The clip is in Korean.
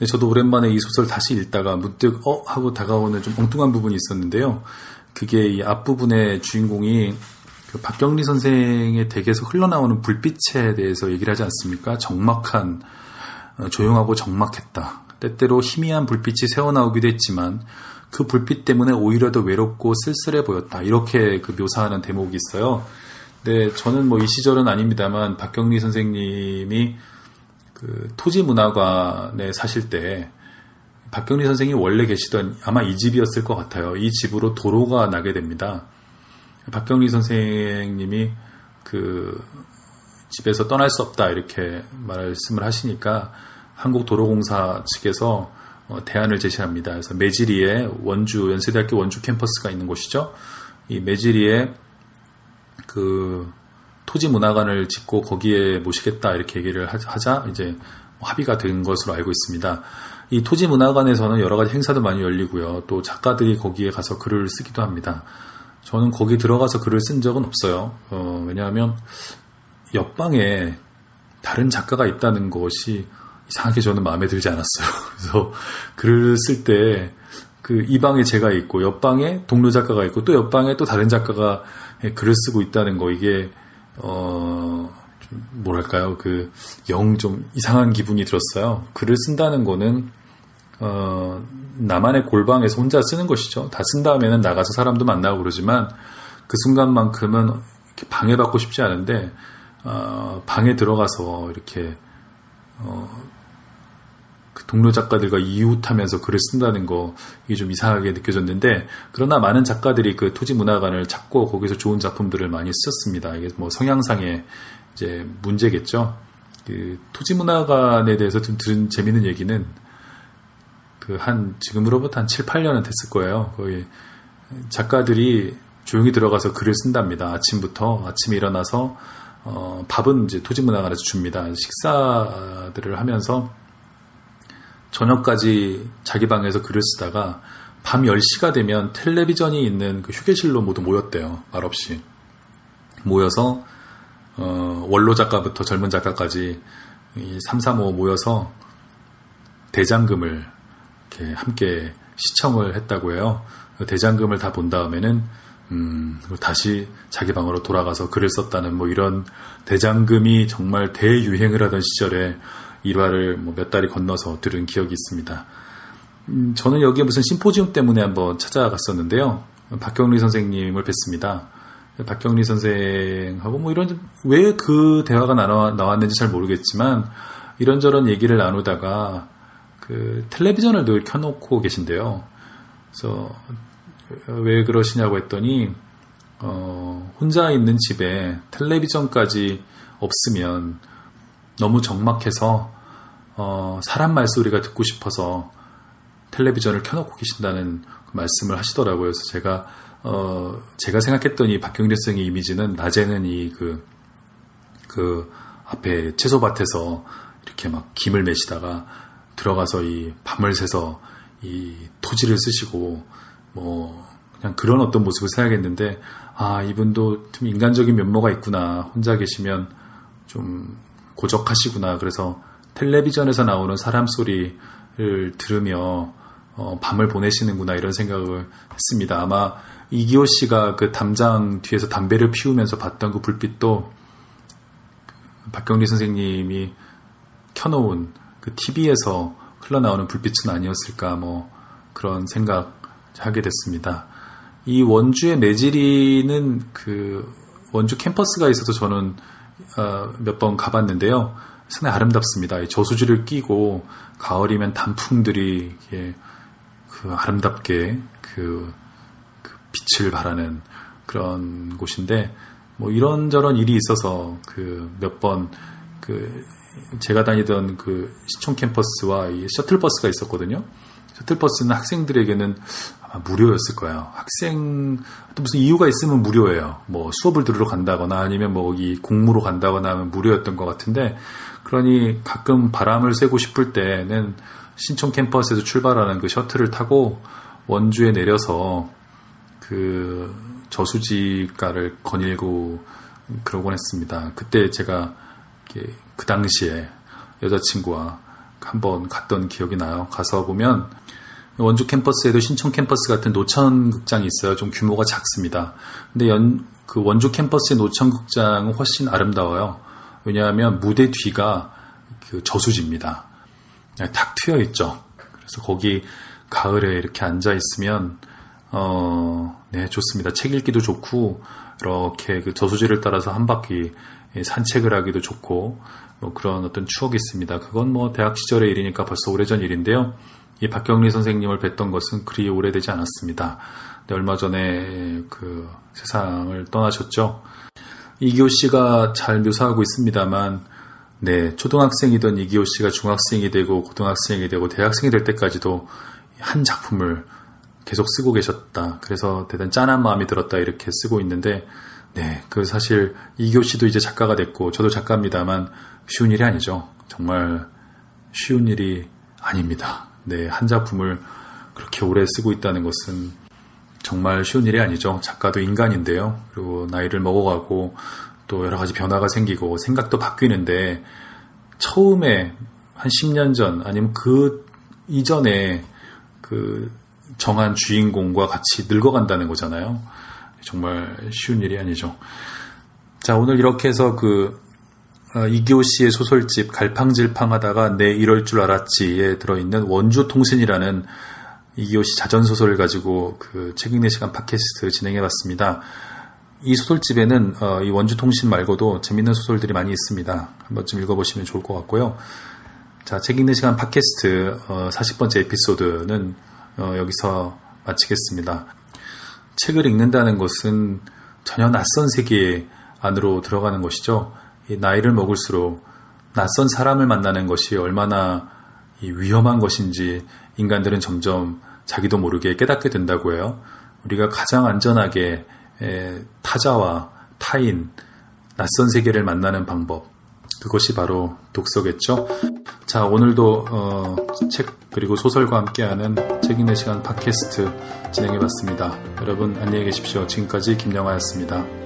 근데 저도 오랜만에 이 소설 다시 읽다가 문득 어 하고 다가오는 좀 엉뚱한 부분이 있었는데요. 그게 이 앞부분에 주인공이 그 박경리 선생의 댁에서 흘러나오는 불빛에 대해서 얘기를 하지 않습니까? 적막한 어, 조용하고 적막했다. 때때로 희미한 불빛이 새어나오기도 했지만 그 불빛 때문에 오히려 더 외롭고 쓸쓸해 보였다. 이렇게 그 묘사하는 대목이 있어요. 네, 저는 뭐 이 시절은 아닙니다만 박경리 선생님이 그 토지 문화관에 사실 때 박경리 선생이 원래 계시던 아마 이 집이었을 것 같아요. 이 집으로 도로가 나게 됩니다. 박경리 선생님이 그 집에서 떠날 수 없다 이렇게 말씀을 하시니까 한국도로공사 측에서 어, 대안을 제시합니다. 그래서 매지리에 원주 연세대학교 원주 캠퍼스가 있는 곳이죠. 이 매지리에 그 토지 문화관을 짓고 거기에 모시겠다 이렇게 얘기를 하자 이제 합의가 된 것으로 알고 있습니다. 이 토지 문화관에서는 여러 가지 행사도 많이 열리고요. 또 작가들이 거기에 가서 글을 쓰기도 합니다. 저는 거기 들어가서 글을 쓴 적은 없어요. 어, 왜냐하면 옆방에 다른 작가가 있다는 것이 이상하게 저는 마음에 들지 않았어요. 그래서 글을 쓸 때 그 이 방에 제가 있고 옆방에 동료 작가가 있고 또 옆방에 또 다른 작가가 글을 쓰고 있다는 거 이게 어, 좀 뭐랄까요. 그, 영 좀 이상한 기분이 들었어요. 글을 쓴다는 거는, 어, 나만의 골방에서 혼자 쓰는 것이죠. 다 쓴 다음에는 나가서 사람도 만나고 그러지만, 그 순간만큼은 방해받고 싶지 않은데, 어, 방에 들어가서 이렇게, 어, 그 동료 작가들과 이웃하면서 글을 쓴다는 거 이게 좀 이상하게 느껴졌는데 그러나 많은 작가들이 그 토지 문화관을 찾고 거기서 좋은 작품들을 많이 썼습니다. 이게 뭐 성향상의 이제 문제겠죠. 그 토지 문화관에 대해서 좀 들은 재밌는 얘기는 그 한 지금으로부터 한 7, 8년은 됐을 거예요. 거의 작가들이 조용히 들어가서 글을 쓴답니다. 아침부터 아침에 일어나서 어, 밥은 이제 토지 문화관에서 줍니다. 식사들을 하면서 저녁까지 자기 방에서 글을 쓰다가 밤 10시가 되면 텔레비전이 있는 그 휴게실로 모두 모였대요. 말없이. 모여서, 어, 원로 작가부터 젊은 작가까지 이 3, 3, 5 모여서 대장금을 이렇게 함께 시청을 했다고 해요. 대장금을 다 본 다음에는 음, 다시 자기 방으로 돌아가서 글을 썼다는 뭐 이런 대장금이 정말 대유행을 하던 시절에 일화를 뭐 몇 달이 건너서 들은 기억이 있습니다. 음, 저는 여기에 무슨 심포지움 때문에 한번 찾아갔었는데요. 박경리 선생님을 뵀습니다. 박경리 선생하고 뭐 이런 왜 그 대화가 나와, 나왔는지 잘 모르겠지만 이런저런 얘기를 나누다가 그 텔레비전을 늘 켜놓고 계신데요. 그래서 왜 그러시냐고 했더니 어, 혼자 있는 집에 텔레비전까지 없으면 너무 적막해서 어, 사람 말소리가 듣고 싶어서 텔레비전을 켜놓고 계신다는 그 말씀을 하시더라고요. 그래서 제가 어, 제가 생각했던 이 박경래 선생의 이미지는 낮에는 이 그, 그 앞에 채소밭에서 이렇게 막 김을 매시다가 들어가서 이 밤을 새서 이 토지를 쓰시고 뭐 그냥 그런 어떤 모습을 생각했는데 아 이분도 좀 인간적인 면모가 있구나 혼자 계시면 좀 고적하시구나. 그래서 텔레비전에서 나오는 사람 소리를 들으며 어, 밤을 보내시는구나 이런 생각을 했습니다. 아마 이기호 씨가 그 담장 뒤에서 담배를 피우면서 봤던 그 불빛도 박경리 선생님이 켜놓은 그 TV에서 흘러나오는 불빛은 아니었을까 뭐 그런 생각 하게 됐습니다. 이 원주의 매질이는 그 원주 캠퍼스가 있어서 저는 어, 몇번 가봤는데요. 상당히 아름답습니다. 저수지를 끼고 가을이면 단풍들이 그 아름답게 그, 그 빛을 발하는 그런 곳인데 뭐 이런저런 일이 있어서 그 몇 번 그 제가 다니던 그 시청 캠퍼스와 이 셔틀 버스가 있었거든요. 셔틀버스는 학생들에게는 아마 무료였을 거예요. 학생 또 무슨 이유가 있으면 무료예요. 뭐 수업을 들으러 간다거나 아니면 뭐이 공무로 간다거나 하면 무료였던 것 같은데 그러니 가끔 바람을 쐬고 싶을 때는 신촌 캠퍼스에서 출발하는 그 셔틀을 타고 원주에 내려서 그 저수지가를 거닐고 그러곤 했습니다. 그때 제가 그 당시에 여자친구와 한번 갔던 기억이 나요. 가서 보면 원주 캠퍼스에도 신촌 캠퍼스 같은 노천 극장이 있어요. 좀 규모가 작습니다. 근데 연, 그 원주 캠퍼스의 노천 극장은 훨씬 아름다워요. 왜냐하면 무대 뒤가 그 저수지입니다. 탁 트여 있죠. 그래서 거기 가을에 이렇게 앉아 있으면 어, 네, 좋습니다. 책 읽기도 좋고 이렇게 그 저수지를 따라서 한 바퀴 산책을 하기도 좋고 뭐 그런 어떤 추억이 있습니다. 그건 뭐 대학 시절의 일이니까 벌써 오래전 일인데요. 이 박경리 선생님을 뵀던 것은 그리 오래되지 않았습니다. 네, 얼마 전에 그 세상을 떠나셨죠. 이기호 씨가 잘 묘사하고 있습니다만, 네, 초등학생이던 이기호 씨가 중학생이 되고 고등학생이 되고 대학생이 될 때까지도 한 작품을 계속 쓰고 계셨다. 그래서 대단 짠한 마음이 들었다 이렇게 쓰고 있는데, 네, 그 사실 이기호 씨도 이제 작가가 됐고 저도 작가입니다만 쉬운 일이 아니죠. 정말 쉬운 일이 아닙니다. 네, 한 작품을 그렇게 오래 쓰고 있다는 것은 정말 쉬운 일이 아니죠. 작가도 인간인데요. 그리고 나이를 먹어가고 또 여러 가지 변화가 생기고 생각도 바뀌는데 처음에 한 10년 전 아니면 그 이전에 그 정한 주인공과 같이 늙어간다는 거잖아요. 정말 쉬운 일이 아니죠. 자, 오늘 이렇게 해서 그 어, 이기호 씨의 소설집 갈팡질팡하다가 내 이럴 줄 알았지에 들어있는 원주통신이라는 이기호 씨 자전소설을 가지고 그 책 읽는 시간 팟캐스트 진행해봤습니다. 이 소설집에는 어, 이 원주통신 말고도 재밌는 소설들이 많이 있습니다. 한 번쯤 읽어보시면 좋을 것 같고요. 자, 책 읽는 시간 팟캐스트 어, 40번째 에피소드는 어, 여기서 마치겠습니다. 책을 읽는다는 것은 전혀 낯선 세계 안으로 들어가는 것이죠. 나이를 먹을수록 낯선 사람을 만나는 것이 얼마나 위험한 것인지 인간들은 점점 자기도 모르게 깨닫게 된다고 해요. 우리가 가장 안전하게 타자와 타인, 낯선 세계를 만나는 방법. 그것이 바로 독서겠죠. 자, 오늘도 어, 책 그리고 소설과 함께하는 책 읽는 시간 팟캐스트 진행해봤습니다. 여러분 안녕히 계십시오. 지금까지 김영하였습니다.